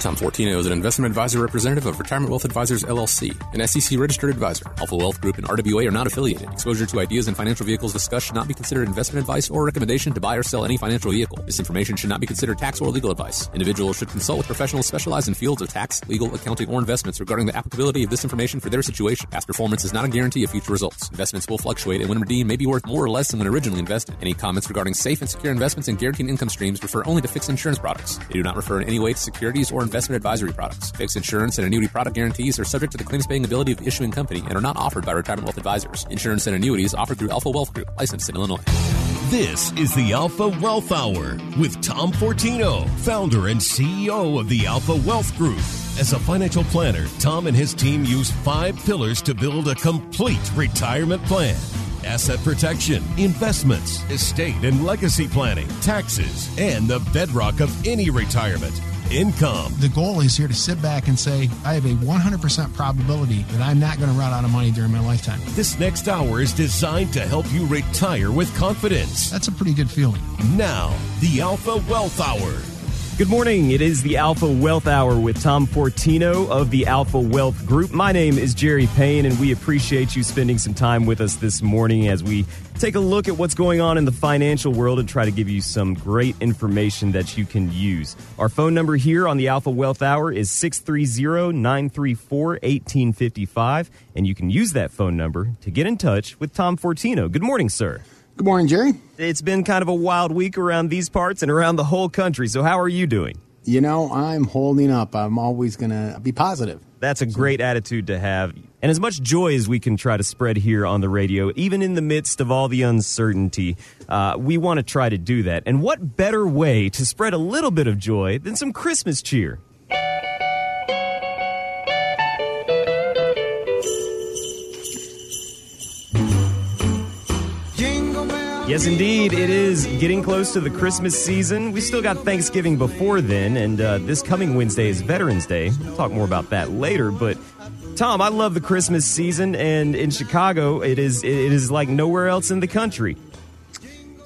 Tom Fortino is an investment advisor representative of Retirement Wealth Advisors LLC, an SEC registered advisor. Alpha Wealth Group and RWA are not affiliated. Exposure to ideas and financial vehicles discussed should not be considered investment advice or recommendation to buy or sell any financial vehicle. This information should not be considered tax or legal advice. Individuals should consult with professionals specialized in fields of tax, legal, accounting, or investments regarding the applicability of this information for their situation. Past performance is not a guarantee of future results. Investments will fluctuate and when redeemed may be worth more or less than when originally invested. Any comments regarding safe and secure investments and guaranteed income streams refer only to fixed insurance products. They do not refer in any way to securities or investment advisory products. Fixed insurance and annuity product guarantees are subject to the claims paying ability of the issuing company and are not offered by Retirement Wealth Advisors. Insurance and annuities offered through Alpha Wealth Group, licensed in Illinois. This is the Alpha Wealth Hour with Tom Fortino, founder and CEO of the Alpha Wealth Group. As a financial planner, Tom and his team use five pillars to build a complete retirement plan asset protection, investments, estate and legacy planning, taxes, and the bedrock of any retirement income. The goal is here to sit back and say, I have a 100% probability that I'm not going to run out of money during my lifetime. This next hour is designed to help you retire with confidence. That's a pretty good feeling. Now, the Alpha Wealth Hour. Good morning. It is the Alpha Wealth Hour with Tom Fortino of the Alpha Wealth Group. My name is Jerry Payne, and we appreciate you spending some time with us this morning as we take a look at what's going on in the financial world and try to give you some great information that you can use. Our phone number here on the Alpha Wealth Hour is 630 934 1855, and you can use that phone number to get in touch with Tom Fortino. Good morning, sir. Good morning, Jerry. It's been kind of a wild week around these parts and around the whole country. So, how are you doing? You know, I'm holding up. I'm always going to be positive. That's a great attitude to have. And as much joy as we can try to spread here on the radio, even in the midst of all the uncertainty, uh, we want to try to do that. And what better way to spread a little bit of joy than some Christmas cheer? Yes, indeed. It is getting close to the Christmas season. We still got Thanksgiving before then, and uh, this coming Wednesday is Veterans Day. We'll talk more about that later. But Tom, I love the Christmas season, and in Chicago, it is it is like nowhere else in the country.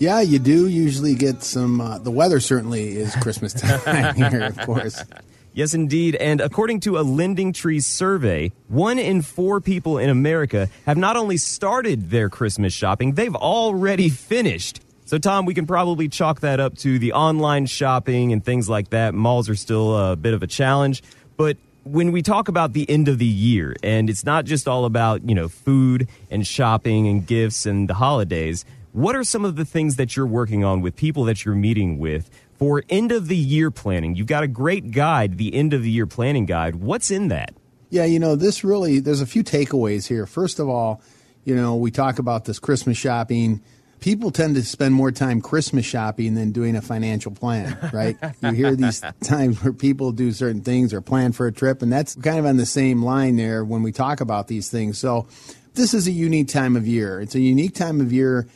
Yeah, you do usually get some. Uh, the weather certainly is Christmas time here, of course. Yes, indeed. And according to a Lending Tree survey, one in four people in America have not only started their Christmas shopping, they've already finished. So, Tom, we can probably chalk that up to the online shopping and things like that. Malls are still a bit of a challenge. But when we talk about the end of the year, and it's not just all about, you know, food and shopping and gifts and the holidays, what are some of the things that you're working on with people that you're meeting with for end of the year planning. You've got a great guide, the end of the year planning guide. What's in that? Yeah, you know, this really, there's a few takeaways here. First of all, you know, we talk about this Christmas shopping. People tend to spend more time Christmas shopping than doing a financial plan, right? you hear these times where people do certain things or plan for a trip, and that's kind of on the same line there when we talk about these things. So, this is a unique time of year. It's a unique time of year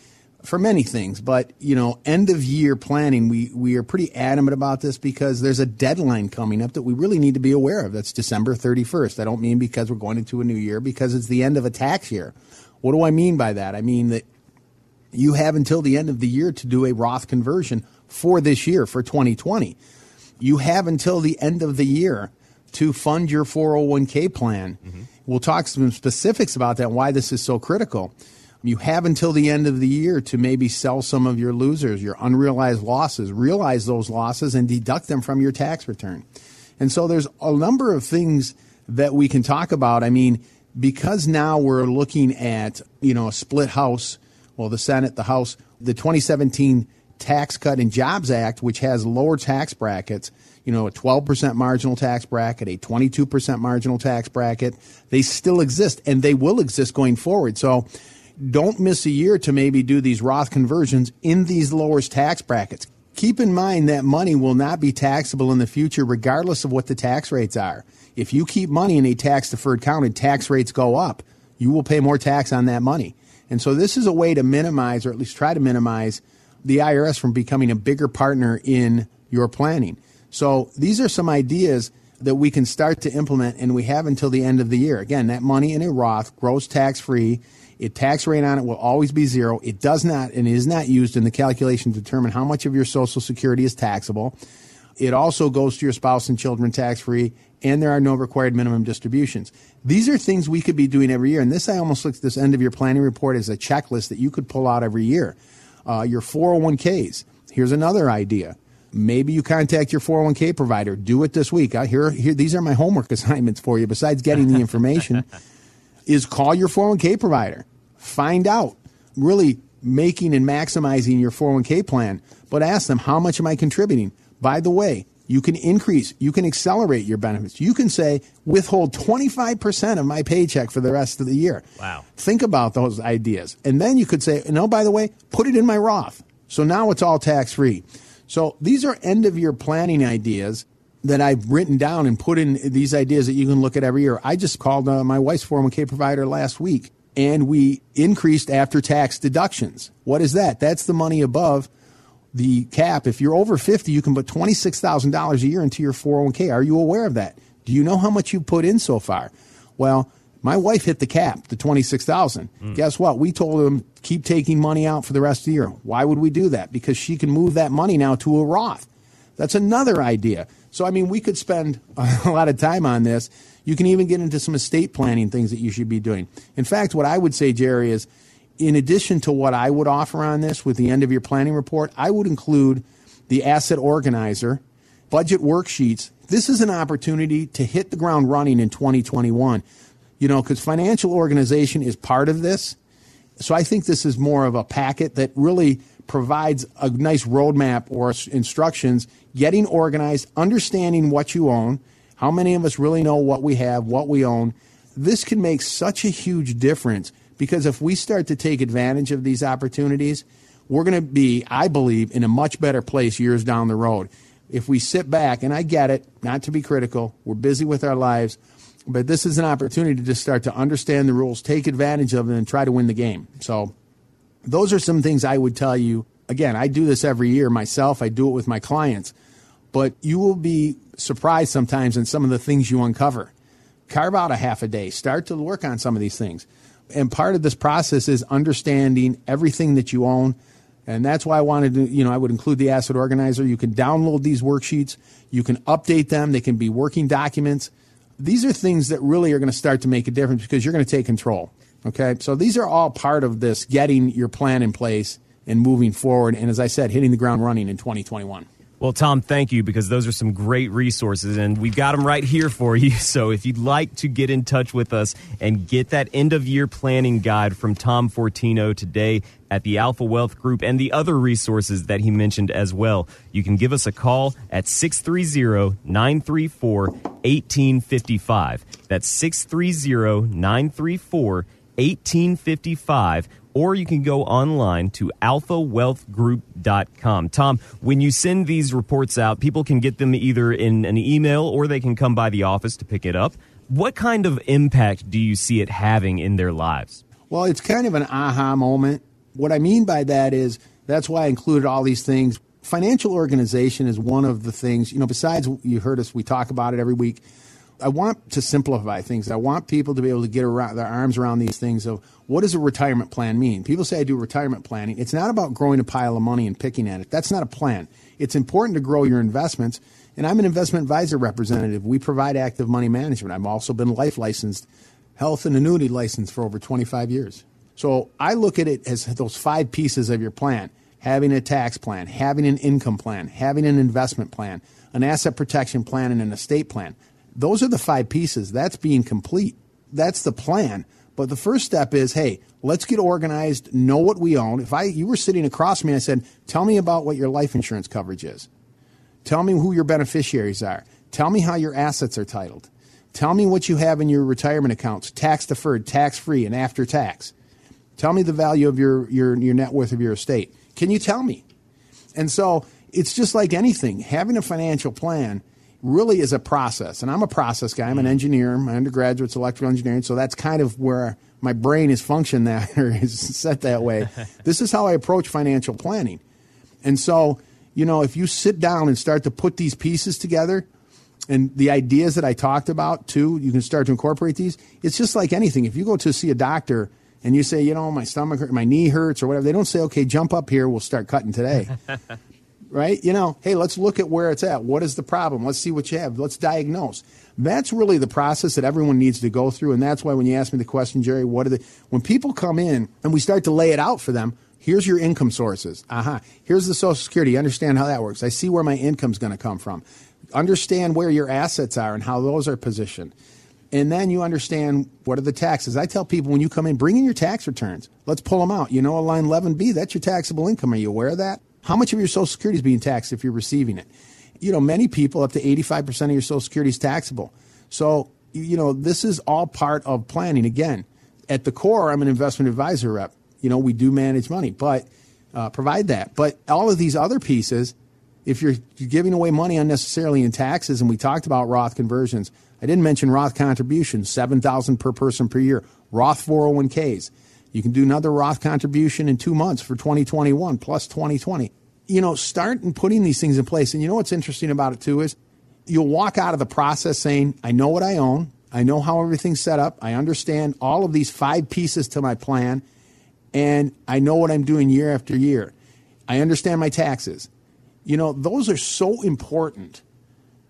for many things, but you know, end of year planning, we we are pretty adamant about this because there's a deadline coming up that we really need to be aware of. That's December 31st. I don't mean because we're going into a new year, because it's the end of a tax year. What do I mean by that? I mean that you have until the end of the year to do a Roth conversion for this year for 2020. You have until the end of the year to fund your 401k plan. Mm-hmm. We'll talk some specifics about that and why this is so critical. You have until the end of the year to maybe sell some of your losers, your unrealized losses, realize those losses and deduct them from your tax return. And so there's a number of things that we can talk about. I mean, because now we're looking at, you know, a split house, well, the Senate, the House, the 2017 Tax Cut and Jobs Act, which has lower tax brackets, you know, a 12% marginal tax bracket, a 22% marginal tax bracket, they still exist and they will exist going forward. So don't miss a year to maybe do these Roth conversions in these lowest tax brackets. Keep in mind that money will not be taxable in the future, regardless of what the tax rates are. If you keep money in a tax deferred account and tax rates go up, you will pay more tax on that money. And so this is a way to minimize, or at least try to minimize, the IRS from becoming a bigger partner in your planning. So these are some ideas that we can start to implement, and we have until the end of the year. Again, that money in a Roth grows tax free it tax rate on it will always be zero. It does not and is not used in the calculation to determine how much of your Social Security is taxable. It also goes to your spouse and children tax free, and there are no required minimum distributions. These are things we could be doing every year. And this, I almost look at this end of your planning report as a checklist that you could pull out every year. Uh, your 401ks. Here's another idea. Maybe you contact your 401k provider. Do it this week. I, here, here, these are my homework assignments for you. Besides getting the information, is call your 401k provider. Find out. Really making and maximizing your 401k plan, but ask them how much am I contributing. By the way, you can increase, you can accelerate your benefits. You can say, withhold 25% of my paycheck for the rest of the year. Wow. Think about those ideas. And then you could say, no, by the way, put it in my Roth. So now it's all tax free. So these are end of year planning ideas that I've written down and put in these ideas that you can look at every year. I just called uh, my wife's 401k provider last week and we increased after tax deductions. What is that? That's the money above the cap. If you're over 50, you can put $26,000 a year into your 401k. Are you aware of that? Do you know how much you've put in so far? Well, my wife hit the cap, the 26,000. Mm. Guess what? We told them keep taking money out for the rest of the year. Why would we do that? Because she can move that money now to a Roth. That's another idea. So I mean, we could spend a lot of time on this. You can even get into some estate planning things that you should be doing. In fact, what I would say, Jerry, is in addition to what I would offer on this with the end of your planning report, I would include the asset organizer, budget worksheets. This is an opportunity to hit the ground running in 2021. You know, because financial organization is part of this. So I think this is more of a packet that really provides a nice roadmap or instructions, getting organized, understanding what you own, how many of us really know what we have, what we own? This can make such a huge difference because if we start to take advantage of these opportunities, we're going to be, I believe, in a much better place years down the road. If we sit back, and I get it, not to be critical, we're busy with our lives, but this is an opportunity to just start to understand the rules, take advantage of them, and try to win the game. So, those are some things I would tell you. Again, I do this every year myself, I do it with my clients, but you will be surprised sometimes in some of the things you uncover. Carve out a half a day, start to work on some of these things. And part of this process is understanding everything that you own. And that's why I wanted to, you know, I would include the asset organizer. You can download these worksheets, you can update them, they can be working documents. These are things that really are going to start to make a difference because you're going to take control. Okay. So these are all part of this getting your plan in place and moving forward. And as I said, hitting the ground running in 2021. Well, Tom, thank you because those are some great resources and we've got them right here for you. So if you'd like to get in touch with us and get that end of year planning guide from Tom Fortino today at the Alpha Wealth Group and the other resources that he mentioned as well, you can give us a call at 630 934 1855. That's 630 934 1855 or you can go online to alphawealthgroup.com. Tom, when you send these reports out, people can get them either in an email or they can come by the office to pick it up. What kind of impact do you see it having in their lives? Well, it's kind of an aha moment. What I mean by that is that's why I included all these things. Financial organization is one of the things, you know, besides you heard us, we talk about it every week I want to simplify things. I want people to be able to get around their arms around these things of what does a retirement plan mean? People say I do retirement planning. It's not about growing a pile of money and picking at it. That's not a plan. It's important to grow your investments. And I'm an investment advisor representative. We provide active money management. I've also been life licensed, health and annuity licensed for over 25 years. So I look at it as those five pieces of your plan having a tax plan, having an income plan, having an investment plan, an asset protection plan, and an estate plan. Those are the five pieces. That's being complete. That's the plan. But the first step is, hey, let's get organized, know what we own. If I you were sitting across me, I said, tell me about what your life insurance coverage is. Tell me who your beneficiaries are. Tell me how your assets are titled. Tell me what you have in your retirement accounts, tax deferred, tax free, and after tax. Tell me the value of your, your, your net worth of your estate. Can you tell me? And so it's just like anything. Having a financial plan really is a process. And I'm a process guy. I'm an mm-hmm. engineer. My undergraduate's electrical engineering, so that's kind of where my brain is functioned that or is set that way. this is how I approach financial planning. And so, you know, if you sit down and start to put these pieces together, and the ideas that I talked about too, you can start to incorporate these. It's just like anything. If you go to see a doctor and you say, you know, my stomach hurt, my knee hurts, or whatever, they don't say, okay, jump up here, we'll start cutting today. right? You know, hey, let's look at where it's at. What is the problem? Let's see what you have. Let's diagnose. That's really the process that everyone needs to go through. And that's why when you ask me the question, Jerry, what are the, when people come in and we start to lay it out for them, here's your income sources. Aha. Uh-huh. Here's the Social Security. Understand how that works. I see where my income's going to come from. Understand where your assets are and how those are positioned. And then you understand what are the taxes. I tell people when you come in, bring in your tax returns. Let's pull them out. You know, a line 11B, that's your taxable income. Are you aware of that? How much of your Social Security is being taxed if you're receiving it? You know, many people, up to 85% of your Social Security is taxable. So, you know, this is all part of planning. Again, at the core, I'm an investment advisor rep. You know, we do manage money, but uh, provide that. But all of these other pieces, if you're giving away money unnecessarily in taxes, and we talked about Roth conversions, I didn't mention Roth contributions, 7000 per person per year, Roth 401ks. You can do another Roth contribution in two months for 2021 plus 2020. You know, start and putting these things in place. And you know what's interesting about it too is you'll walk out of the process saying, I know what I own. I know how everything's set up. I understand all of these five pieces to my plan. And I know what I'm doing year after year. I understand my taxes. You know, those are so important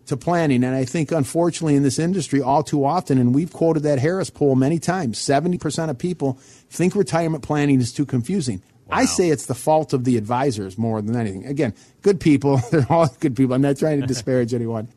to planning. And I think, unfortunately, in this industry, all too often, and we've quoted that Harris poll many times 70% of people think retirement planning is too confusing. Wow. I say it's the fault of the advisors more than anything. Again, good people, they're all good people. I'm not trying to disparage anyone,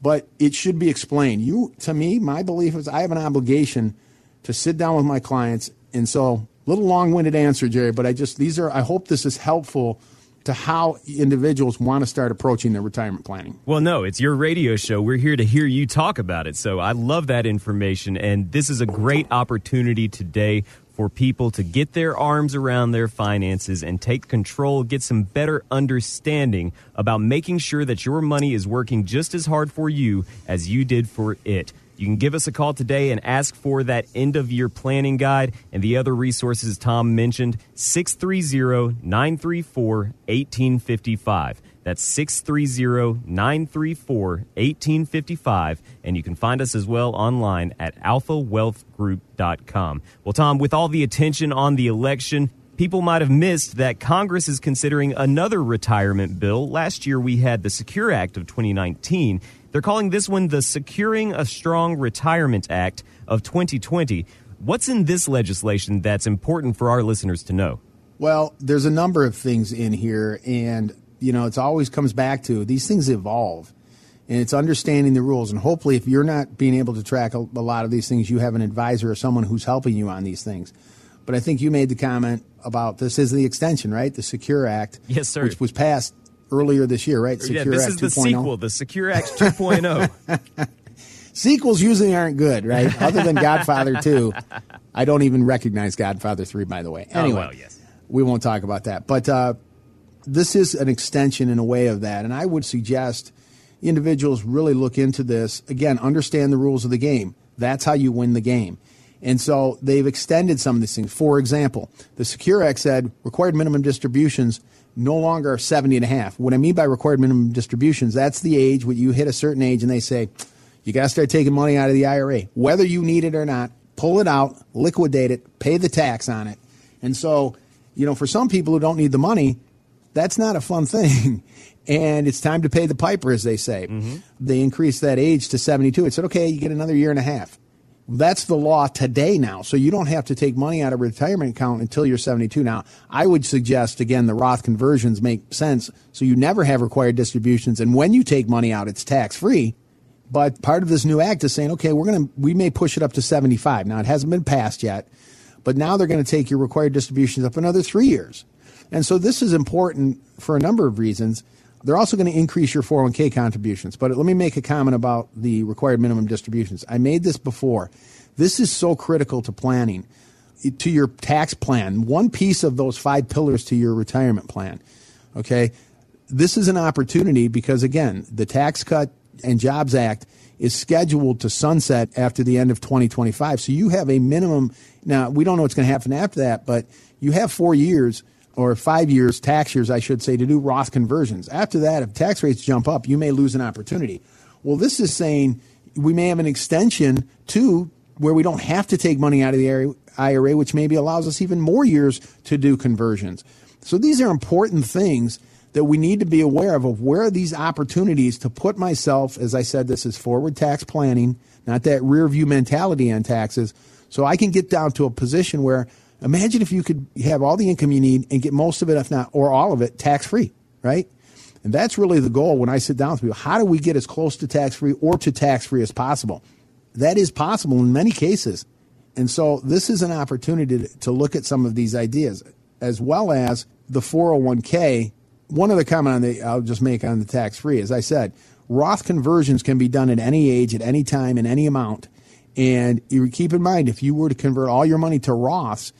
but it should be explained. You, to me, my belief is I have an obligation to sit down with my clients. And so, little long winded answer, Jerry, but I just, these are, I hope this is helpful to how individuals want to start approaching their retirement planning. Well, no, it's your radio show. We're here to hear you talk about it. So I love that information. And this is a great opportunity today for people to get their arms around their finances and take control, get some better understanding about making sure that your money is working just as hard for you as you did for it. You can give us a call today and ask for that end of year planning guide and the other resources Tom mentioned. 630 934 1855. That's 630 934 1855. And you can find us as well online at alphawealthgroup.com. Well, Tom, with all the attention on the election, people might have missed that Congress is considering another retirement bill. Last year we had the Secure Act of 2019. They're calling this one the Securing a Strong Retirement Act of 2020. What's in this legislation that's important for our listeners to know? Well, there's a number of things in here, and you know, it always comes back to these things evolve, and it's understanding the rules. And hopefully, if you're not being able to track a, a lot of these things, you have an advisor or someone who's helping you on these things. But I think you made the comment about this is the extension, right? The Secure Act, yes, sir, which was passed earlier this year, right? Secure yeah, this Act is the 2. sequel, the Secure Act 2.0. Sequels usually aren't good, right? Other than Godfather 2. I don't even recognize Godfather 3, by the way. Oh, anyway, oh, well, yes. we won't talk about that. But uh, this is an extension in a way of that. And I would suggest individuals really look into this. Again, understand the rules of the game. That's how you win the game. And so they've extended some of these things. For example, the Secure Act said required minimum distributions – no longer are 70 and a half. What I mean by required minimum distributions, that's the age when you hit a certain age and they say, you got to start taking money out of the IRA, whether you need it or not, pull it out, liquidate it, pay the tax on it. And so, you know, for some people who don't need the money, that's not a fun thing. and it's time to pay the piper, as they say. Mm-hmm. They increased that age to 72. It said, okay, you get another year and a half. That's the law today now. So you don't have to take money out of a retirement account until you're 72. Now, I would suggest, again, the Roth conversions make sense. So you never have required distributions. And when you take money out, it's tax free. But part of this new act is saying, okay, we're going to, we may push it up to 75. Now, it hasn't been passed yet, but now they're going to take your required distributions up another three years. And so this is important for a number of reasons. They're also going to increase your 401k contributions. But let me make a comment about the required minimum distributions. I made this before. This is so critical to planning, to your tax plan. One piece of those five pillars to your retirement plan. Okay. This is an opportunity because, again, the Tax Cut and Jobs Act is scheduled to sunset after the end of 2025. So you have a minimum. Now, we don't know what's going to happen after that, but you have four years or five years, tax years, I should say, to do Roth conversions. After that, if tax rates jump up, you may lose an opportunity. Well, this is saying we may have an extension to where we don't have to take money out of the IRA, which maybe allows us even more years to do conversions. So these are important things that we need to be aware of of where are these opportunities to put myself as i said this is forward tax planning not that rear view mentality on taxes so i can get down to a position where imagine if you could have all the income you need and get most of it if not or all of it tax free right? And that's really the goal when i sit down with people. How do we get as close to tax free or to tax free as possible? That is possible in many cases. And so this is an opportunity to, look at some of these ideas as well as the 401k one other comment on the I'll just make on the tax free. As I said, Roth conversions can be done at any age, at any time, in any amount. And you keep in mind, if you were to convert all your money to Roths,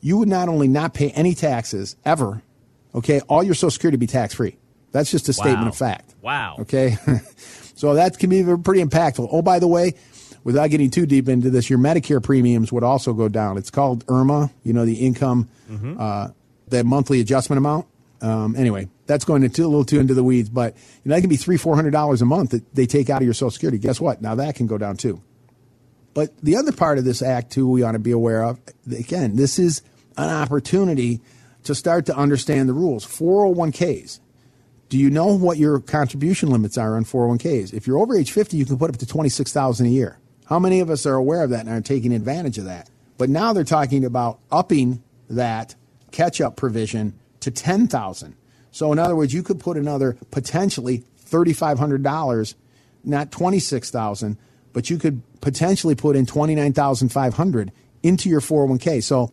you would not only not pay any taxes ever, okay, all your Social Security would be tax free. That's just a wow. statement of fact. Wow. Okay. so that can be pretty impactful. Oh, by the way, without getting too deep into this, your Medicare premiums would also go down. It's called IRMAA, you know, the income, mm-hmm. uh, that monthly adjustment amount. Um, anyway, that's going into a little too into the weeds, but you know, that can be three, four hundred dollars a month that they take out of your Social Security. Guess what? Now that can go down too. But the other part of this act too, we ought to be aware of. Again, this is an opportunity to start to understand the rules. 401ks. Do you know what your contribution limits are on 401ks? If you're over age 50, you can put up to 26,000 a year. How many of us are aware of that and are taking advantage of that? But now they're talking about upping that catch up provision to 10,000. So in other words, you could put another potentially $3500, not 26,000, but you could potentially put in 29,500 into your 401k. So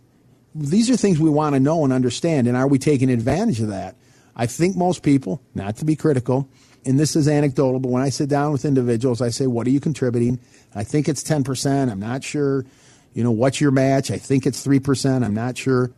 these are things we want to know and understand and are we taking advantage of that? I think most people, not to be critical, and this is anecdotal, but when I sit down with individuals, I say, "What are you contributing?" I think it's 10%. I'm not sure. You know, what's your match? I think it's 3%. I'm not sure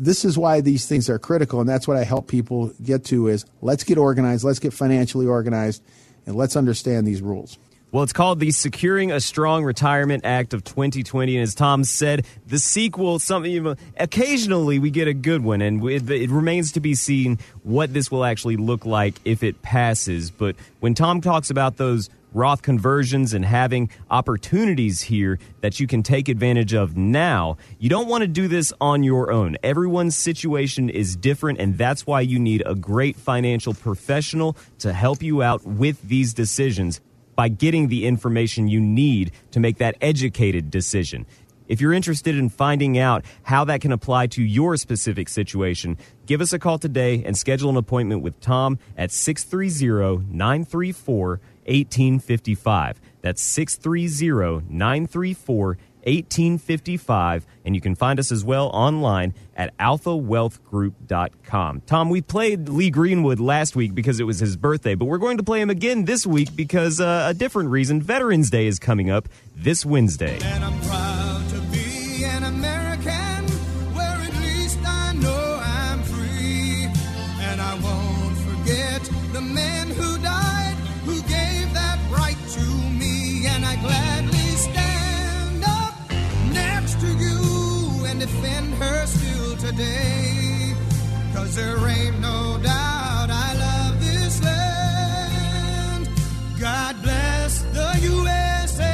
this is why these things are critical, and that's what I help people get to is let's get organized, let's get financially organized, and let's understand these rules. Well, it's called the Securing a Strong Retirement Act of 2020. And as Tom said, the sequel, something occasionally we get a good one, and it, it, remains to be seen what this will actually look like if it passes. But when Tom talks about those Roth conversions and having opportunities here that you can take advantage of now. You don't want to do this on your own. Everyone's situation is different, and that's why you need a great financial professional to help you out with these decisions by getting the information you need to make that educated decision. If you're interested in finding out how that can apply to your specific situation, give us a call today and schedule an appointment with Tom at 630 934 1855. That's 630 934 1855. And you can find us as well online at alphawealthgroup.com. Tom, we played Lee Greenwood last week because it was his birthday, but we're going to play him again this week because uh, a different reason. Veterans Day is coming up this Wednesday. Today. Cause there ain't no doubt I love this land. God bless the USA.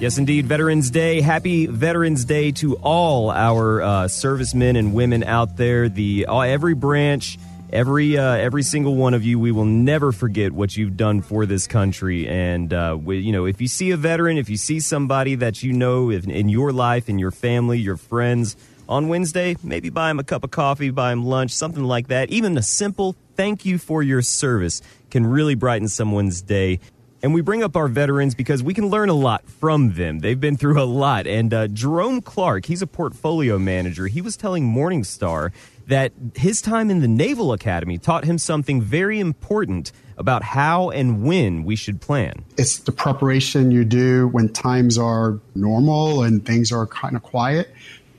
Yes, indeed. Veterans Day. Happy Veterans Day to all our uh, servicemen and women out there. The uh, every branch every uh, every single one of you. We will never forget what you've done for this country. And uh, we, you know, if you see a veteran, if you see somebody that you know in, in your life, in your family, your friends, on Wednesday, maybe buy him a cup of coffee, buy him lunch, something like that. Even a simple thank you for your service can really brighten someone's day. And we bring up our veterans because we can learn a lot from them. They've been through a lot. And uh, Jerome Clark, he's a portfolio manager. He was telling Morningstar that his time in the Naval Academy taught him something very important about how and when we should plan. It's the preparation you do when times are normal and things are kind of quiet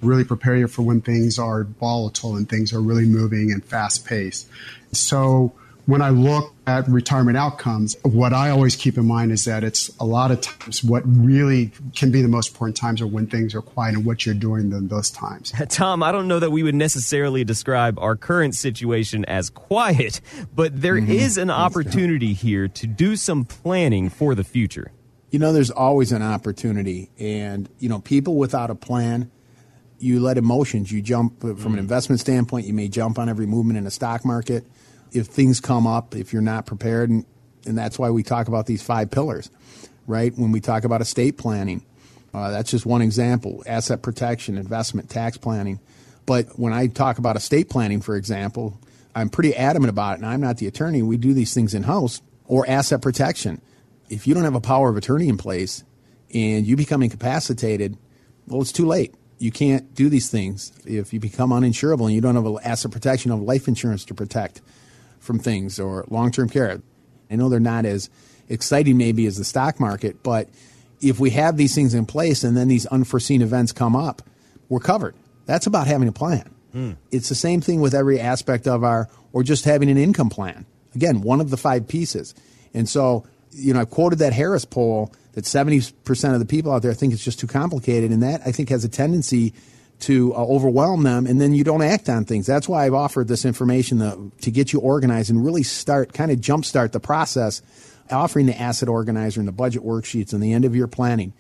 really prepare you for when things are volatile and things are really moving and fast paced. So when I look at retirement outcomes, what I always keep in mind is that it's a lot of times what really can be the most important times are when things are quiet and what you're doing in those times. Tom, I don't know that we would necessarily describe our current situation as quiet, but there mm-hmm. is an opportunity here to do some planning for the future. You know, there's always an opportunity, and, you know, people without a plan you let emotions. You jump from an investment standpoint. You may jump on every movement in the stock market. If things come up, if you're not prepared, and, and that's why we talk about these five pillars, right? When we talk about estate planning, uh, that's just one example. Asset protection, investment, tax planning. But when I talk about estate planning, for example, I'm pretty adamant about it, and I'm not the attorney. We do these things in house or asset protection. If you don't have a power of attorney in place and you become incapacitated, well, it's too late. You can't do these things if you become uninsurable and you don't have an asset protection of life insurance to protect from things or long term care. I know they're not as exciting maybe as the stock market, but if we have these things in place and then these unforeseen events come up, we're covered. That's about having a plan. Mm. It's the same thing with every aspect of our, or just having an income plan. Again, one of the five pieces. And so, you know, I quoted that Harris poll that 70% of the people out there think it's just too complicated. And that I think has a tendency to uh, overwhelm them and then you don't act on things. That's why I've offered this information to, to get you organized and really start, kind of jumpstart the process, offering the asset organizer and the budget worksheets and the end of year planning.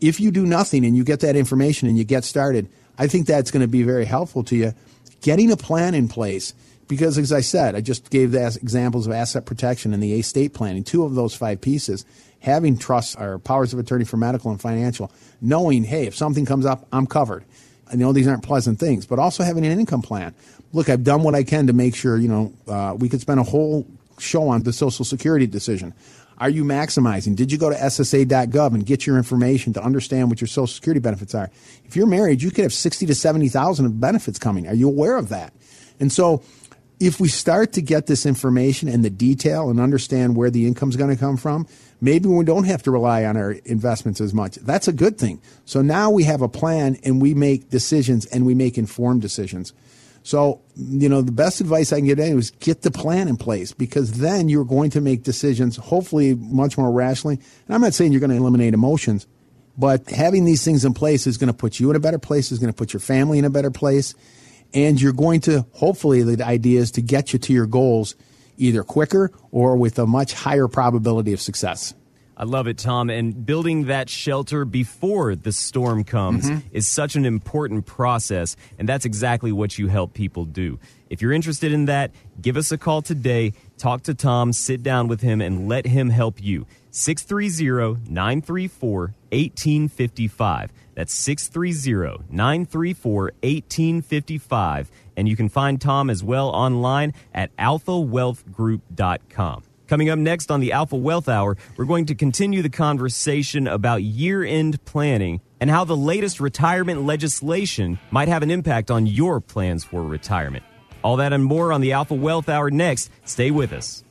If you do nothing and you get that information and you get started, I think that's going to be very helpful to you. Getting a plan in place, because as I said, I just gave the examples of asset protection and the estate planning, two of those five pieces. Having trusts or powers of attorney for medical and financial, knowing, hey, if something comes up, I'm covered. I know these aren't pleasant things, but also having an income plan. Look, I've done what I can to make sure, you know, uh, we could spend a whole show on the Social Security decision. Are you maximizing? Did you go to SSA.gov and get your information to understand what your Social Security benefits are? If you're married, you could have sixty to seventy thousand of benefits coming. Are you aware of that? And so, if we start to get this information and the detail and understand where the income's going to come from, maybe we don't have to rely on our investments as much. That's a good thing. So now we have a plan and we make decisions and we make informed decisions. So, you know, the best advice I can give anyone is get the plan in place because then you're going to make decisions, hopefully much more rationally. And I'm not saying you're going to eliminate emotions, but having these things in place is going to put you in a better place, is going to put your family in a better place. And you're going to, hopefully, the idea is to get you to your goals either quicker or with a much higher probability of success. I love it, Tom. And building that shelter before the storm comes mm-hmm. is such an important process. And that's exactly what you help people do. If you're interested in that, give us a call today. Talk to Tom, sit down with him, and let him help you. 630 934 1855. That's 630 934 1855. And you can find Tom as well online at alphawealthgroup.com. Coming up next on the Alpha Wealth Hour, we're going to continue the conversation about year end planning and how the latest retirement legislation might have an impact on your plans for retirement. All that and more on the Alpha Wealth Hour next. Stay with us.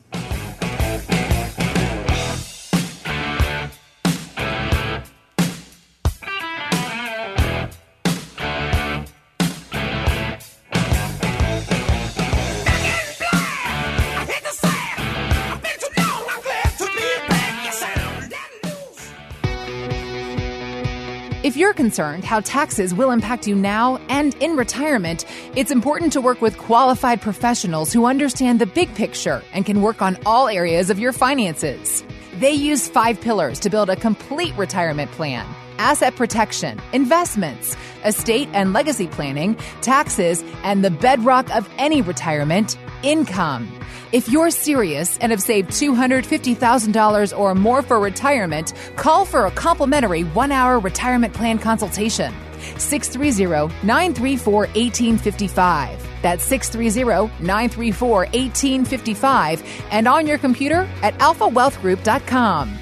Concerned how taxes will impact you now and in retirement, it's important to work with qualified professionals who understand the big picture and can work on all areas of your finances. They use five pillars to build a complete retirement plan asset protection, investments, estate and legacy planning, taxes, and the bedrock of any retirement income. If you're serious and have saved $250,000 or more for retirement, call for a complimentary one hour retirement plan consultation. 630 934 1855. That's 630 934 1855 and on your computer at alphawealthgroup.com.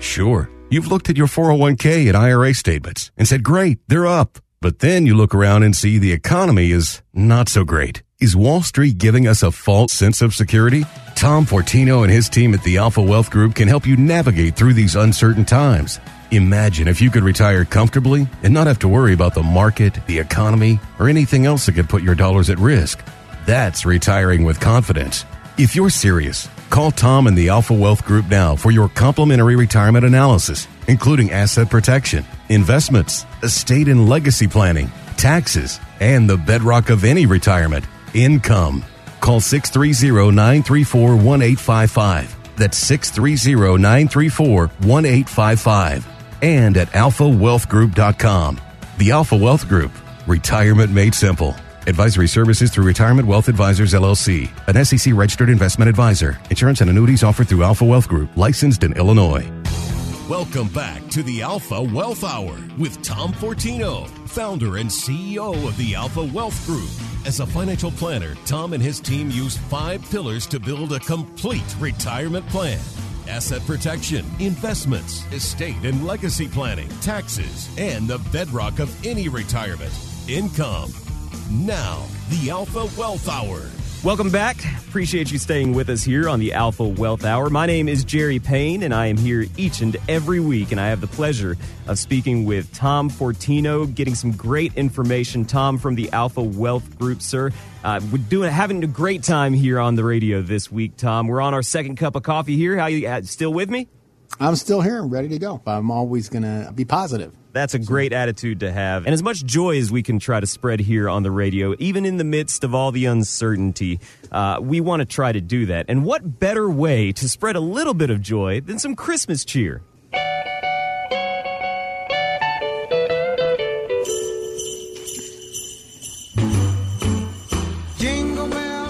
Sure, you've looked at your 401k and IRA statements and said, great, they're up. But then you look around and see the economy is not so great. Is Wall Street giving us a false sense of security? Tom Fortino and his team at the Alpha Wealth Group can help you navigate through these uncertain times. Imagine if you could retire comfortably and not have to worry about the market, the economy, or anything else that could put your dollars at risk. That's retiring with confidence. If you're serious, call Tom and the Alpha Wealth Group now for your complimentary retirement analysis, including asset protection, investments, estate and legacy planning, taxes, and the bedrock of any retirement income. Call 630 934 1855. That's 630 934 1855. And at alphawealthgroup.com. The Alpha Wealth Group. Retirement Made Simple. Advisory services through Retirement Wealth Advisors LLC, an SEC registered investment advisor. Insurance and annuities offered through Alpha Wealth Group, licensed in Illinois. Welcome back to the Alpha Wealth Hour with Tom Fortino, founder and CEO of the Alpha Wealth Group. As a financial planner, Tom and his team use five pillars to build a complete retirement plan asset protection, investments, estate and legacy planning, taxes, and the bedrock of any retirement income. Now, the Alpha Wealth Hour. Welcome back. Appreciate you staying with us here on the Alpha Wealth Hour. My name is Jerry Payne, and I am here each and every week, and I have the pleasure of speaking with Tom Fortino, getting some great information. Tom from the Alpha Wealth Group, sir. Uh, we're doing having a great time here on the radio this week, Tom. We're on our second cup of coffee here. How you uh, still with me? I'm still here, and ready to go. I'm always going to be positive. That's a great attitude to have. And as much joy as we can try to spread here on the radio, even in the midst of all the uncertainty, uh, we want to try to do that. And what better way to spread a little bit of joy than some Christmas cheer?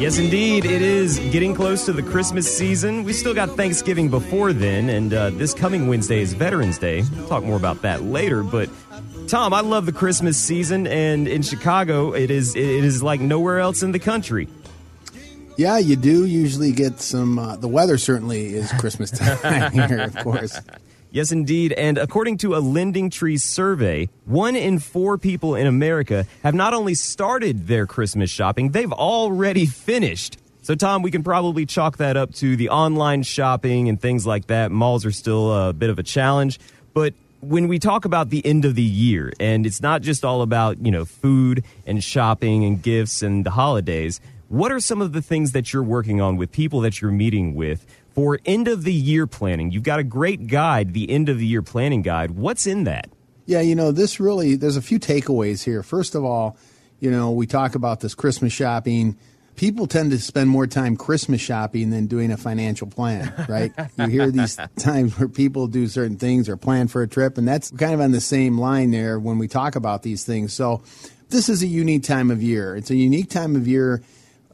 Yes, indeed. It is getting close to the Christmas season. We still got Thanksgiving before then, and uh, this coming Wednesday is Veterans Day. We'll talk more about that later. But Tom, I love the Christmas season, and in Chicago, it is it is like nowhere else in the country. Yeah, you do usually get some. Uh, the weather certainly is Christmas time here, of course. Yes, indeed. And according to a Lending Tree survey, one in four people in America have not only started their Christmas shopping, they've already finished. So, Tom, we can probably chalk that up to the online shopping and things like that. Malls are still a bit of a challenge. But when we talk about the end of the year, and it's not just all about, you know, food and shopping and gifts and the holidays, what are some of the things that you're working on with people that you're meeting with for end of the year planning. You've got a great guide, the end of the year planning guide. What's in that? Yeah, you know, this really, there's a few takeaways here. First of all, you know, we talk about this Christmas shopping. People tend to spend more time Christmas shopping than doing a financial plan, right? you hear these times where people do certain things or plan for a trip, and that's kind of on the same line there when we talk about these things. So, this is a unique time of year. It's a unique time of year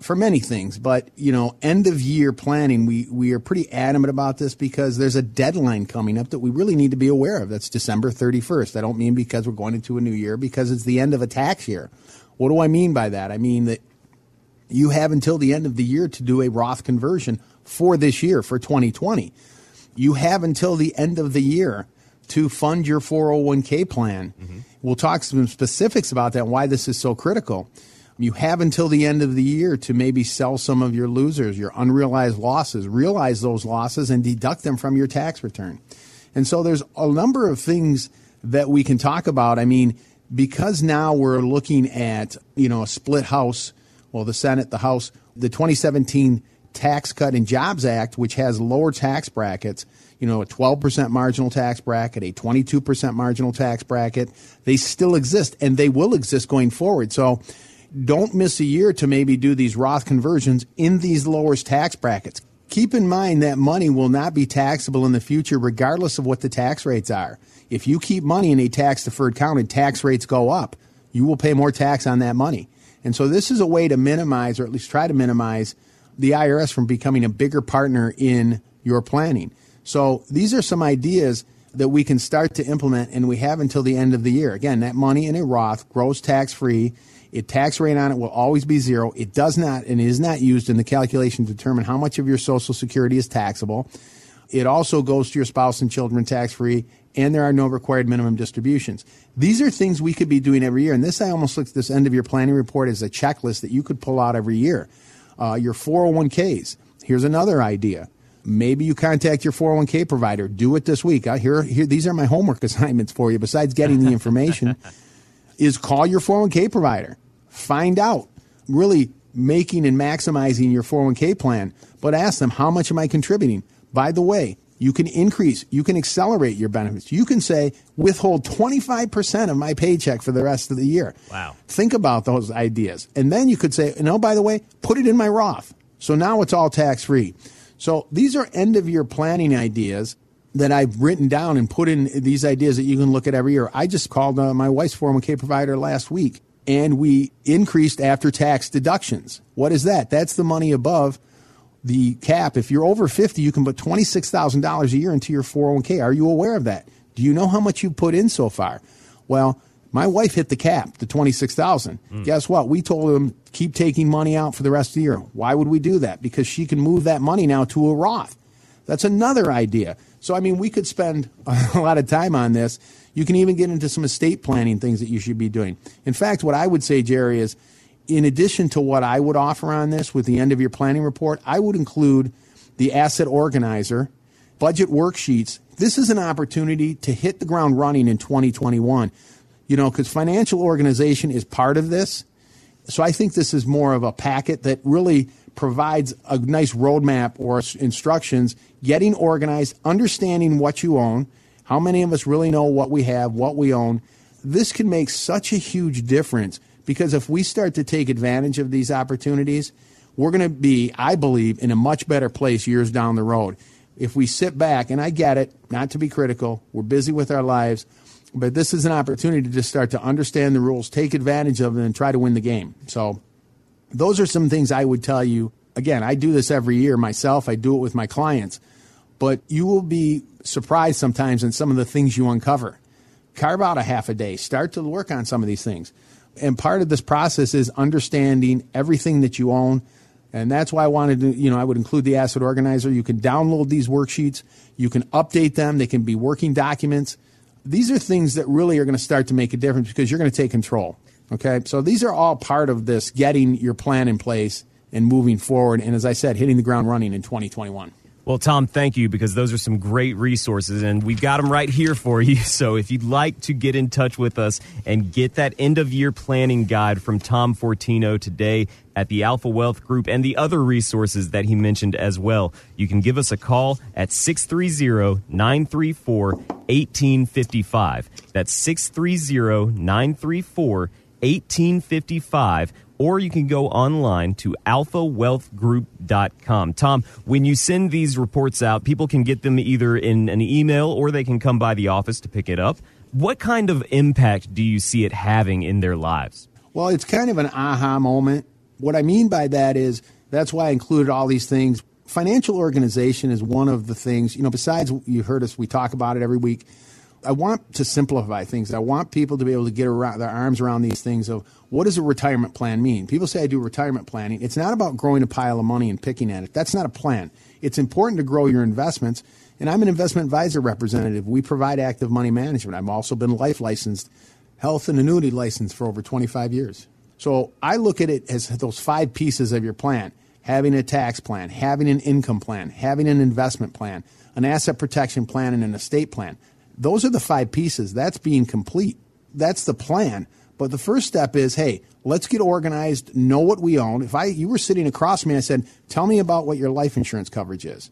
for many things, but you know, end of year planning, we we are pretty adamant about this because there's a deadline coming up that we really need to be aware of. That's December 31st. I don't mean because we're going into a new year, because it's the end of a tax year. What do I mean by that? I mean that you have until the end of the year to do a Roth conversion for this year for 2020. You have until the end of the year to fund your 401k plan. Mm-hmm. We'll talk some specifics about that and why this is so critical. You have until the end of the year to maybe sell some of your losers, your unrealized losses, realize those losses and deduct them from your tax return. And so there's a number of things that we can talk about. I mean, because now we're looking at, you know, a split house, well, the Senate, the House, the 2017 Tax Cut and Jobs Act, which has lower tax brackets, you know, a 12% marginal tax bracket, a 22% marginal tax bracket, they still exist and they will exist going forward. So don't miss a year to maybe do these Roth conversions in these lowest tax brackets. Keep in mind that money will not be taxable in the future, regardless of what the tax rates are. If you keep money in a tax deferred account and tax rates go up, you will pay more tax on that money. And so this is a way to minimize, or at least try to minimize, the IRS from becoming a bigger partner in your planning. So these are some ideas that we can start to implement, and we have until the end of the year. Again, that money in a Roth grows tax free it tax rate on it will always be zero. It does not and is not used in the calculation to determine how much of your Social Security is taxable. It also goes to your spouse and children tax free, and there are no required minimum distributions. These are things we could be doing every year. And this, I almost look at this end of your planning report as a checklist that you could pull out every year. Uh, your 401ks. Here's another idea. Maybe you contact your 401k provider. Do it this week. I, here, here, these are my homework assignments for you. Besides getting the information, is call your 401k provider. Find out, really making and maximizing your 401k plan, but ask them, how much am I contributing? By the way, you can increase, you can accelerate your benefits. You can say, withhold 25% of my paycheck for the rest of the year. Wow. Think about those ideas. And then you could say, no, by the way, put it in my Roth. So now it's all tax free. So these are end of year planning ideas that I've written down and put in these ideas that you can look at every year. I just called uh, my wife's 401k provider last week and we increased after tax deductions. What is that? That's the money above the cap. If you're over 50, you can put $26,000 a year into your 401k. Are you aware of that? Do you know how much you've put in so far? Well, my wife hit the cap, the 26,000. Mm. Guess what? We told them keep taking money out for the rest of the year. Why would we do that? Because she can move that money now to a Roth. That's another idea. So I mean, we could spend a lot of time on this. You can even get into some estate planning things that you should be doing. In fact, what I would say, Jerry, is in addition to what I would offer on this with the end of your planning report, I would include the asset organizer, budget worksheets. This is an opportunity to hit the ground running in 2021 you know, because financial organization is part of this. So I think this is more of a packet that really provides a nice roadmap or instructions, getting organized, understanding what you own, how many of us really know what we have, what we own. This can make such a huge difference because if we start to take advantage of these opportunities, we're going to be, I believe, in a much better place years down the road. If we sit back, and I get it, not to be critical, we're busy with our lives, but this is an opportunity to just start to understand the rules, take advantage of them, and try to win the game. So, those are some things I would tell you. Again, I do this every year myself, I do it with my clients, but you will be surprised sometimes in some of the things you uncover. Carve out a half a day, start to work on some of these things. And part of this process is understanding everything that you own. And that's why I wanted to, you know, I would include the asset organizer. You can download these worksheets, you can update them, they can be working documents these are things that really are going to start to make a difference because you're going to take control. Okay, so these are all part of this getting your plan in place and moving forward. And as I said, hitting the ground running in 2021. Well, Tom, thank you because those are some great resources and we've got them right here for you. So if you'd like to get in touch with us and get that end of year planning guide from Tom Fortino today at the Alpha Wealth Group and the other resources that he mentioned as well, you can give us a call at 630 934 1855. That's 630 934 1855 or you can go online to alphawealthgroup.com. Tom, when you send these reports out, people can get them either in an email or they can come by the office to pick it up. What kind of impact do you see it having in their lives? Well, it's kind of an aha moment. What I mean by that is that's why I included all these things. Financial organization is one of the things, you know, besides you heard us, we talk about it every week I want to simplify things. I want people to be able to get around, their arms around these things of what does a retirement plan mean? People say I do retirement planning. It's not about growing a pile of money and picking at it. That's not a plan. It's important to grow your investments. And I'm an investment advisor representative. We provide active money management. I've also been life licensed, health and annuity licensed for over 25 years. So I look at it as those five pieces of your plan having a tax plan, having an income plan, having an investment plan, an asset protection plan, and an estate plan. Those are the five pieces. That's being complete. That's the plan. But the first step is, hey, let's get organized, know what we own. If I you were sitting across me, and I said, tell me about what your life insurance coverage is.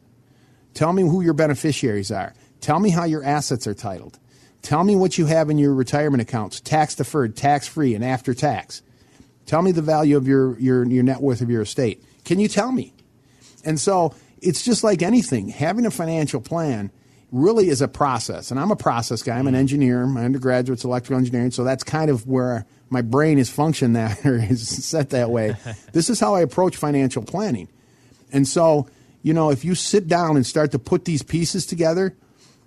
Tell me who your beneficiaries are. Tell me how your assets are titled. Tell me what you have in your retirement accounts, tax deferred, tax free, and after tax. Tell me the value of your, your, your net worth of your estate. Can you tell me? And so it's just like anything. Having a financial plan really is a process. And I'm a process guy. I'm an mm-hmm. engineer. My undergraduate's electrical engineering, so that's kind of where my brain is functioned that or is set that way. this is how I approach financial planning. And so, you know, if you sit down and start to put these pieces together,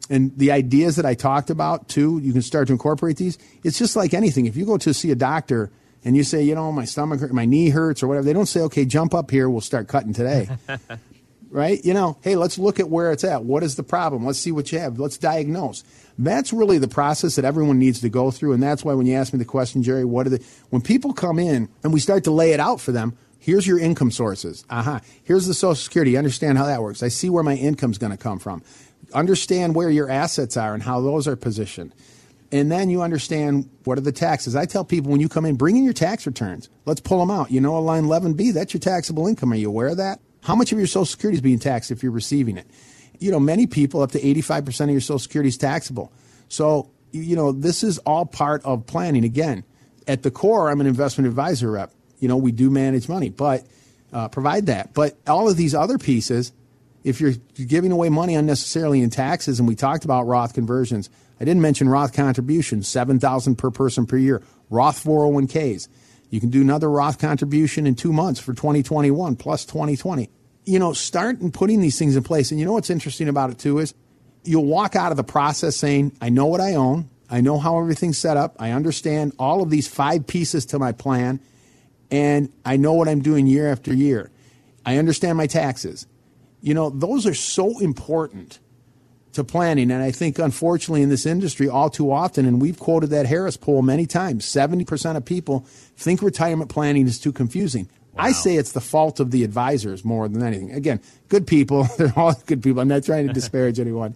and the ideas that I talked about too, you can start to incorporate these. It's just like anything. If you go to see a doctor and you say, you know, my stomach hurts, my knee hurts, or whatever, they don't say, okay, jump up here, we'll start cutting today. right? You know, hey, let's look at where it's at. What is the problem? Let's see what you have. Let's diagnose. That's really the process that everyone needs to go through. And that's why when you ask me the question, Jerry, what are the, when people come in and we start to lay it out for them, here's your income sources. Aha. Uh-huh. Here's the Social Security. Understand how that works. I see where my income's going to come from. Understand where your assets are and how those are positioned. And then you understand what are the taxes. I tell people when you come in, bring in your tax returns. Let's pull them out. You know, a line 11B, that's your taxable income. Are you aware of that? How much of your Social Security is being taxed if you're receiving it? You know, many people, up to 85% of your Social Security is taxable. So, you know, this is all part of planning. Again, at the core, I'm an investment advisor rep. You know, we do manage money, but uh, provide that. But all of these other pieces, if you're giving away money unnecessarily in taxes, and we talked about Roth conversions, I didn't mention Roth contributions, 7000 per person per year, Roth 401ks. You can do another Roth contribution in two months for 2021 plus 2020. You know, start and putting these things in place. And you know what's interesting about it too is you'll walk out of the process saying, I know what I own. I know how everything's set up. I understand all of these five pieces to my plan. And I know what I'm doing year after year. I understand my taxes. You know, those are so important to planning. And I think, unfortunately, in this industry, all too often, and we've quoted that Harris poll many times 70% of people think retirement planning is too confusing. Wow. I say it's the fault of the advisors more than anything. Again, good people, they're all good people. I'm not trying to disparage anyone,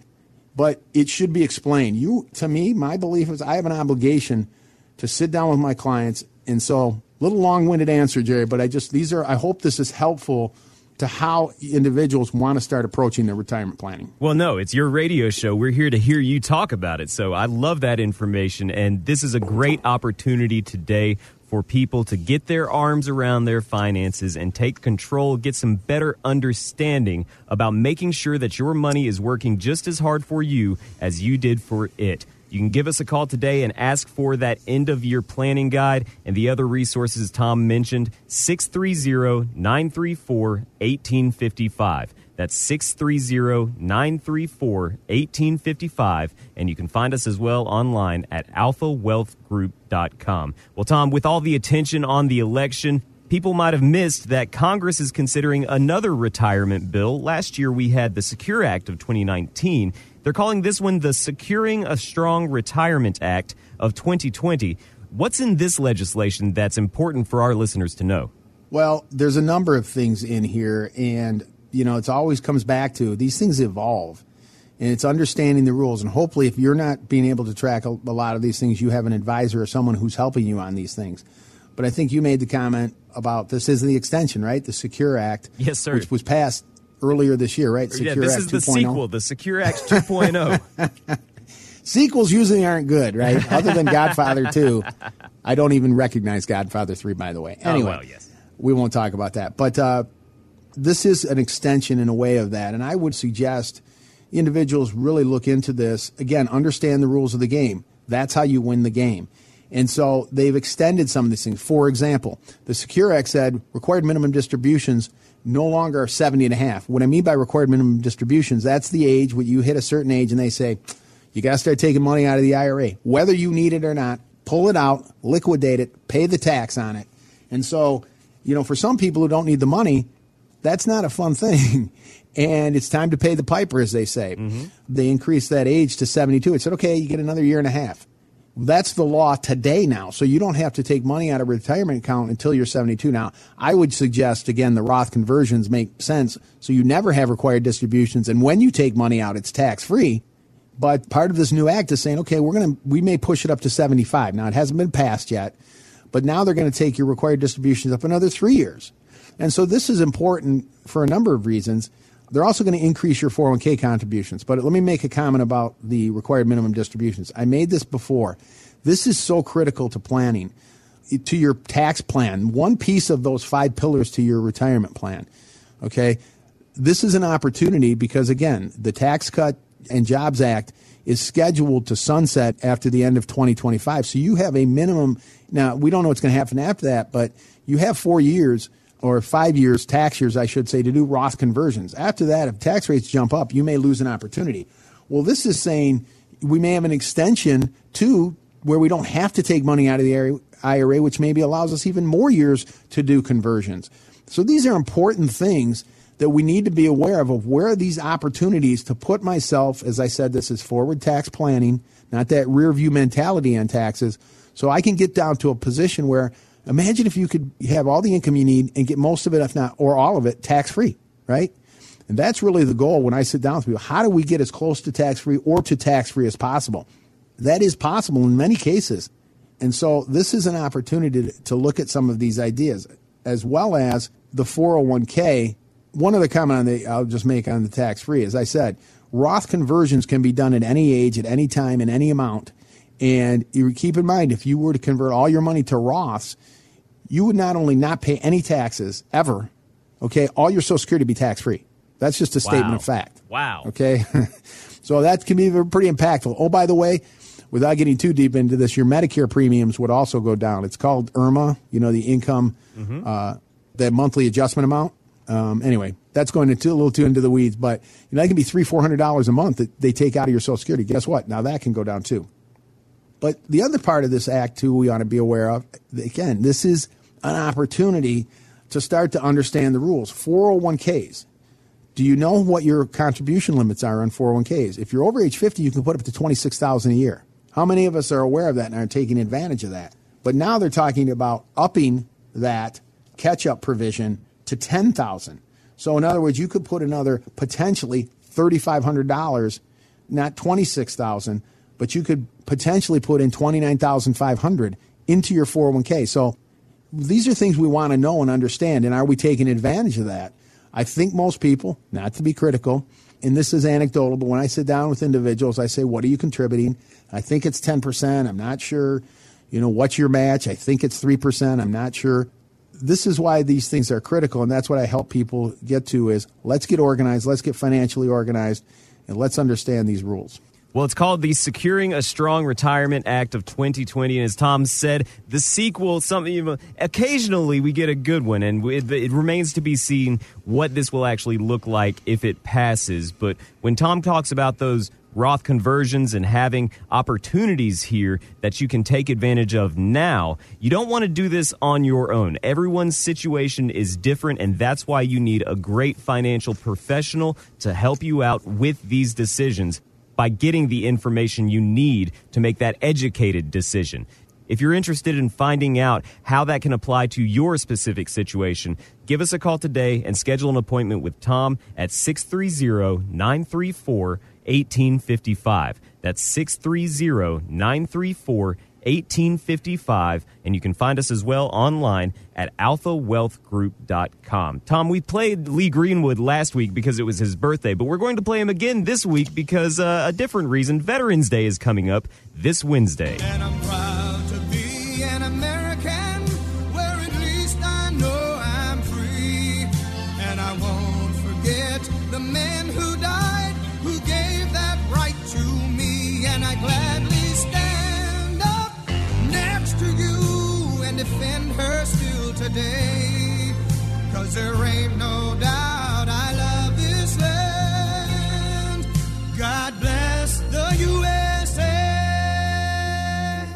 but it should be explained. You, to me, my belief is I have an obligation to sit down with my clients. And so, little long winded answer, Jerry, but I just, these are, I hope this is helpful to how individuals want to start approaching their retirement planning. Well, no, it's your radio show. We're here to hear you talk about it. So I love that information. And this is a great opportunity today for people to get their arms around their finances and take control, get some better understanding about making sure that your money is working just as hard for you as you did for it. You can give us a call today and ask for that end of year planning guide and the other resources Tom mentioned. 630 934 1855. That's 630 934 1855. And you can find us as well online at alphawealthgroup.com. Well, Tom, with all the attention on the election, people might have missed that Congress is considering another retirement bill. Last year, we had the Secure Act of 2019. They're calling this one the Securing a Strong Retirement Act of 2020. What's in this legislation that's important for our listeners to know? Well, there's a number of things in here, and you know, it always comes back to these things evolve, and it's understanding the rules. And hopefully, if you're not being able to track a, a lot of these things, you have an advisor or someone who's helping you on these things. But I think you made the comment about this is the extension, right? The Secure Act, yes, sir, which was passed earlier this year, right? Secure yeah, this Act is the 2.0. sequel, the Secure Act 2.0. Sequels usually aren't good, right? Other than Godfather 2. I don't even recognize Godfather 3, by the way. Oh, anyway, oh, well, yes. we won't talk about that. But uh, this is an extension in a way of that. And I would suggest individuals really look into this. Again, understand the rules of the game. That's how you win the game. And so they've extended some of these things. For example, the Secure Act said required minimum distributions – no longer are 70 and a half. What I mean by required minimum distributions, that's the age when you hit a certain age and they say, you got to start taking money out of the IRA. Whether you need it or not, pull it out, liquidate it, pay the tax on it. And so, you know, for some people who don't need the money, that's not a fun thing. and it's time to pay the piper, as they say. Mm-hmm. They increased that age to 72. It said, okay, you get another year and a half. That's the law today now. So you don't have to take money out of a retirement account until you're 72. Now, I would suggest, again, the Roth conversions make sense. So you never have required distributions. And when you take money out, it's tax free. But part of this new act is saying, okay, we're going to, we may push it up to 75. Now, it hasn't been passed yet, but now they're going to take your required distributions up another three years. And so this is important for a number of reasons. They're also going to increase your 401k contributions. But let me make a comment about the required minimum distributions. I made this before. This is so critical to planning, to your tax plan. One piece of those five pillars to your retirement plan. Okay. This is an opportunity because, again, the Tax Cut and Jobs Act is scheduled to sunset after the end of 2025. So you have a minimum. Now, we don't know what's going to happen after that, but you have four years or five years, tax years, I should say, to do Roth conversions. After that, if tax rates jump up, you may lose an opportunity. Well, this is saying we may have an extension to where we don't have to take money out of the IRA, which maybe allows us even more years to do conversions. So these are important things that we need to be aware of, of where are these opportunities to put myself, as I said, this is forward tax planning, not that rear view mentality on taxes. So I can get down to a position where Imagine if you could have all the income you need and get most of it, if not, or all of it, tax free, right? And that's really the goal when I sit down with people. How do we get as close to tax free or to tax free as possible? That is possible in many cases. And so this is an opportunity to, look at some of these ideas, as well as the 401k. One other comment the, I'll just make on the tax free. As I said, Roth conversions can be done at any age, at any time, in any amount. And you keep in mind, if you were to convert all your money to Roths, you would not only not pay any taxes ever, okay, all your Social Security would be tax free. That's just a statement Wow. of fact. Wow. Okay. so that can be pretty impactful. Oh, by the way, without getting too deep into this, your Medicare premiums would also go down. It's called IRMAA, you know, the income, uh, that monthly adjustment amount. Um, anyway, that's going into a little too into the weeds, but you know, that can be three, four hundred dollars a month that they take out of your Social Security. Guess what? Now that can go down too. But the other part of this act, too, we ought to be aware of. Again, this is an opportunity to start to understand the rules. 401ks. Do you know what your contribution limits are on 401ks? If you're over age 50, you can put up to 26000 a year. How many of us are aware of that and are taking advantage of that? But now they're talking about upping that catch up provision to 10000 So, in other words, you could put another potentially $3,500, not 26000 but you could potentially put in 29500 into your 401k. So, these are things we want to know and understand. And are we taking advantage of that? I think most people, not to be critical, and this is anecdotal, but when I sit down with individuals, I say, What are you contributing? I think it's 10%. I'm not sure. You know, what's your match? I think it's 3%. I'm not sure. This is why these things are critical. And that's what I help people get to is let's get organized, let's get financially organized, and let's understand these rules. Well, it's called the Securing a Strong Retirement Act of 2020, and as Tom said, the sequel. Something occasionally we get a good one, and it, it remains to be seen what this will actually look like if it passes. But when Tom talks about those Roth conversions and having opportunities here that you can take advantage of now. You don't want to do this on your own. Everyone's situation is different, and that's why you need a great financial professional to help you out with these decisions by getting the information you need to make that educated decision. If you're interested in finding out how that can apply to your specific situation, give us a call today and schedule an appointment with Tom at 630 934 1855. That's 630 934 1855. And you can find us as well online at alphawealthgroup.com. Tom, we played Lee Greenwood last week because it was his birthday, but we're going to play him again this week because uh, a different reason. Veterans Day is coming up this Wednesday. American today. Cause there ain't no doubt I love this land. God bless the USA.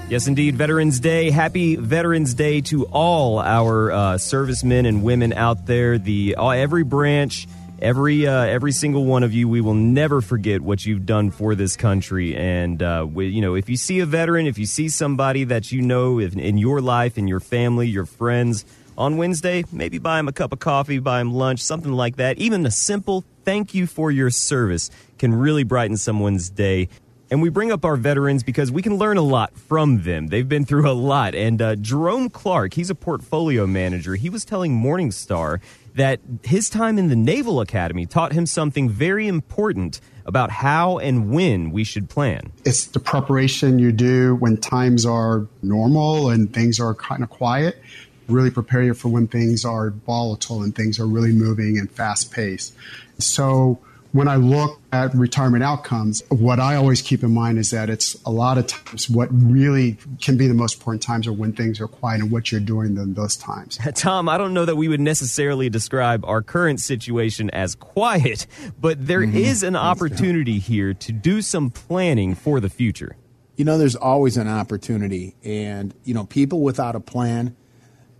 Yes, indeed. Veterans Day. Happy Veterans Day to all our uh, servicemen and women out there. The uh, every branch, every uh, every single one of you. We will never forget what you've done for this country. And uh, we, you know, if you see a veteran, if you see somebody that you know in, in your life, in your family, your friends. On Wednesday, maybe buy him a cup of coffee, buy him lunch, something like that. Even a simple thank you for your service can really brighten someone's day. And we bring up our veterans because we can learn a lot from them. They've been through a lot. And uh, Jerome Clark, he's a portfolio manager. He was telling Morningstar that his time in the Naval Academy taught him something very important about how and when we should plan. It's the preparation you do when times are normal and things are kind of quiet. Really prepare you for when things are volatile and things are really moving and fast paced. So when I look at retirement outcomes, what I always keep in mind is that it's a lot of times what really can be the most important times are when things are quiet and what you're doing in those times. Tom, I don't know that we would necessarily describe our current situation as quiet, but there mm-hmm. is an opportunity here to do some planning for the future. You know, there's always an opportunity, and you know, people without a plan,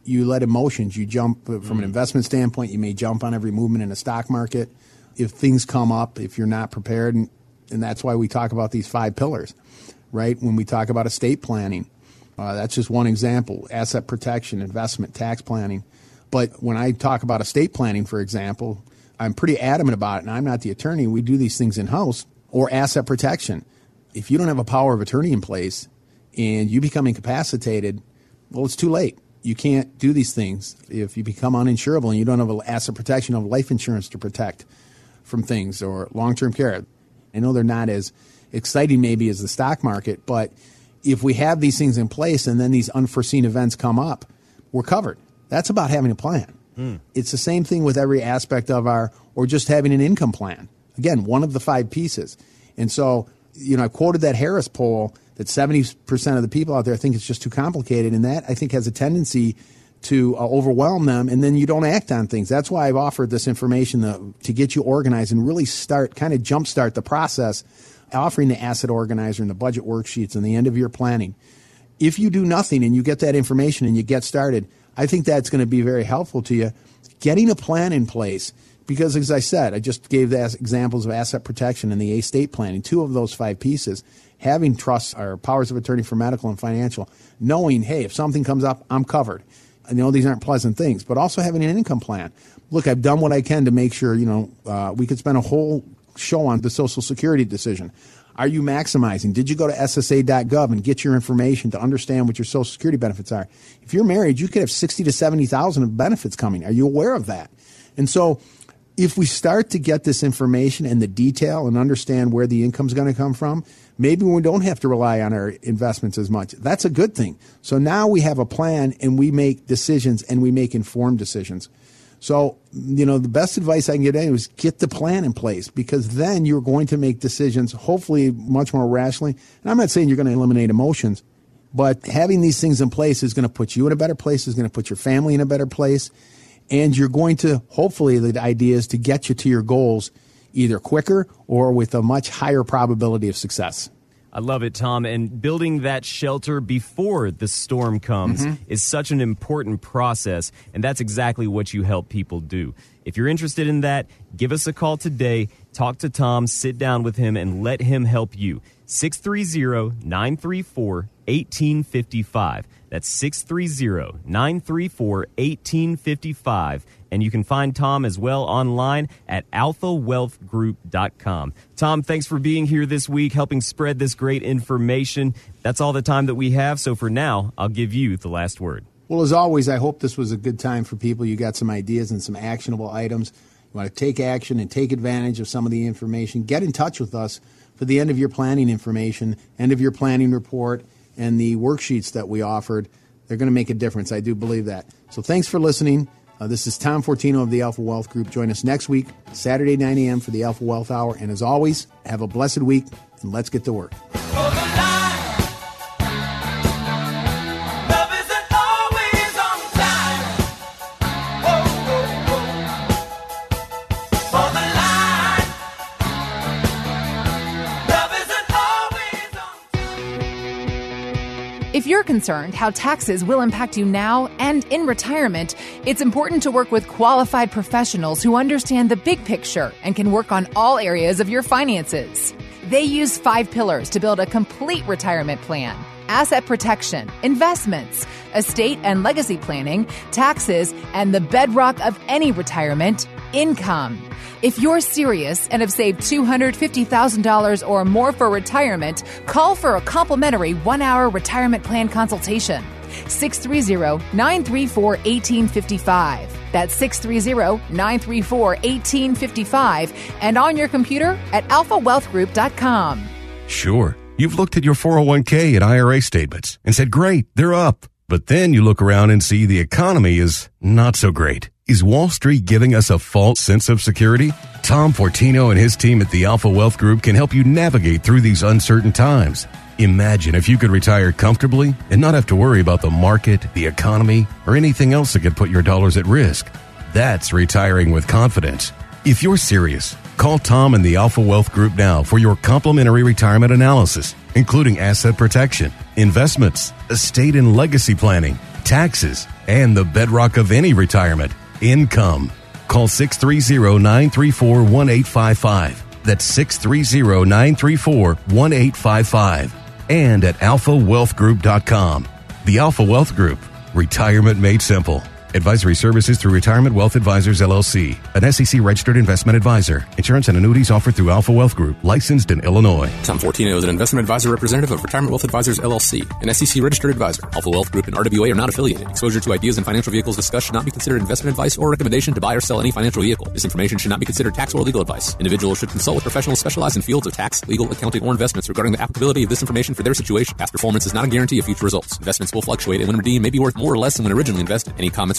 you let emotions. You jump from an investment standpoint. You may jump on every movement in the stock market. If things come up, if you're not prepared, and, and that's why we talk about these five pillars, right? When we talk about estate planning, uh, that's just one example. Asset protection, investment, tax planning. But when I talk about estate planning, for example, I'm pretty adamant about it, and I'm not the attorney. We do these things in house or asset protection. If you don't have a power of attorney in place and you become incapacitated, well, it's too late. You can't do these things if you become uninsurable and you don't have an asset protection of life insurance to protect from things or long term care. I know they're not as exciting maybe as the stock market, but if we have these things in place and then these unforeseen events come up, we're covered. That's about having a plan. Hmm. It's the same thing with every aspect of our or just having an income plan. Again, one of the five pieces. And so, you know, I quoted that Harris poll that 70% of the people out there think it's just too complicated. And that I think has a tendency to uh, overwhelm them and then you don't act on things. That's why I've offered this information to, to get you organized and really start, kind of jumpstart the process, offering the asset organizer and the budget worksheets and the end of year planning. If you do nothing and you get that information and you get started, I think that's going to be very helpful to you. Getting a plan in place because as I said, I just gave the examples of asset protection and the estate planning, two of those five pieces. Having trusts or powers of attorney for medical and financial, knowing, hey, if something comes up, I'm covered. I know these aren't pleasant things, but also having an income plan. Look, I've done what I can to make sure, you know, uh, we could spend a whole show on the Social Security decision. Are you maximizing? Did you go to SSA.gov and get your information to understand what your Social Security benefits are? If you're married, you could have sixty to seventy thousand of benefits coming. Are you aware of that? And so, if we start to get this information and the detail and understand where the income is going to come from, maybe we don't have to rely on our investments as much. That's a good thing. So now we have a plan and we make decisions and we make informed decisions. So, you know, the best advice I can get anyone is get the plan in place because then you're going to make decisions, hopefully much more rationally. And I'm not saying you're going to eliminate emotions, but having these things in place is going to put you in a better place, is going to put your family in a better place. And you're going to, hopefully, the idea is to get you to your goals either quicker or with a much higher probability of success. I love it, Tom. And building that shelter before the storm comes mm-hmm. is such an important process. And that's exactly what you help people do. If you're interested in that, give us a call today. Talk to Tom, sit down with him, and let him help you. 630 934 1855. That's 630 934 1855 and you can find Tom as well online at alphawealthgroup.com. Tom, thanks for being here this week, helping spread this great information. That's all the time that we have. So for now, I'll give you the last word. Well, as always, I hope this was a good time for people. You got some ideas and some actionable items. You want to take action and take advantage of some of the information. Get in touch with us for the end of your planning information, end of your planning report, and the worksheets that we offered. They're going to make a difference. I do believe that. So thanks for listening. Uh, this is Tom Fortino of the Alpha Wealth Group. Join us next week, Saturday, 9 a.m. for the Alpha Wealth Hour. And as always, have a blessed week and let's get to work. Concerned how taxes will impact you now and in retirement, it's important to work with qualified professionals who understand the big picture and can work on all areas of your finances. They use five pillars to build a complete retirement plan asset protection, investments, estate and legacy planning, taxes, and the bedrock of any retirement income. If you're serious and have saved $250,000 or more for retirement, call for a complimentary one hour retirement plan consultation. 630 934 1855. That's 630 934 1855 and on your computer at alphawealthgroup.com. Sure, you've looked at your 401k and IRA statements and said, great, they're up. But then you look around and see the economy is not so great. Is Wall Street giving us a false sense of security? Tom Fortino and his team at the Alpha Wealth Group can help you navigate through these uncertain times. Imagine if you could retire comfortably and not have to worry about the market, the economy, or anything else that could put your dollars at risk. That's retiring with confidence. If you're serious, call Tom and the Alpha Wealth Group now for your complimentary retirement analysis, including asset protection, investments, estate and legacy planning, taxes, and the bedrock of any retirement income. Call 630 934 1855. That's 630 934 1855. And at alphawealthgroup.com. The Alpha Wealth Group. Retirement made simple. Advisory services through Retirement Wealth Advisors LLC, an SEC registered investment advisor. Insurance and annuities offered through Alpha Wealth Group, licensed in Illinois. Tom Fortino is an investment advisor representative of Retirement Wealth Advisors LLC, an SEC registered advisor. Alpha Wealth Group and RWA are not affiliated. Exposure to ideas and financial vehicles discussed should not be considered investment advice or recommendation to buy or sell any financial vehicle. This information should not be considered tax or legal advice. Individuals should consult with professionals specialized in fields of tax, legal, accounting, or investments regarding the applicability of this information for their situation. Past performance is not a guarantee of future results. Investments will fluctuate and when redeemed may be worth more or less than when originally invested. Any comments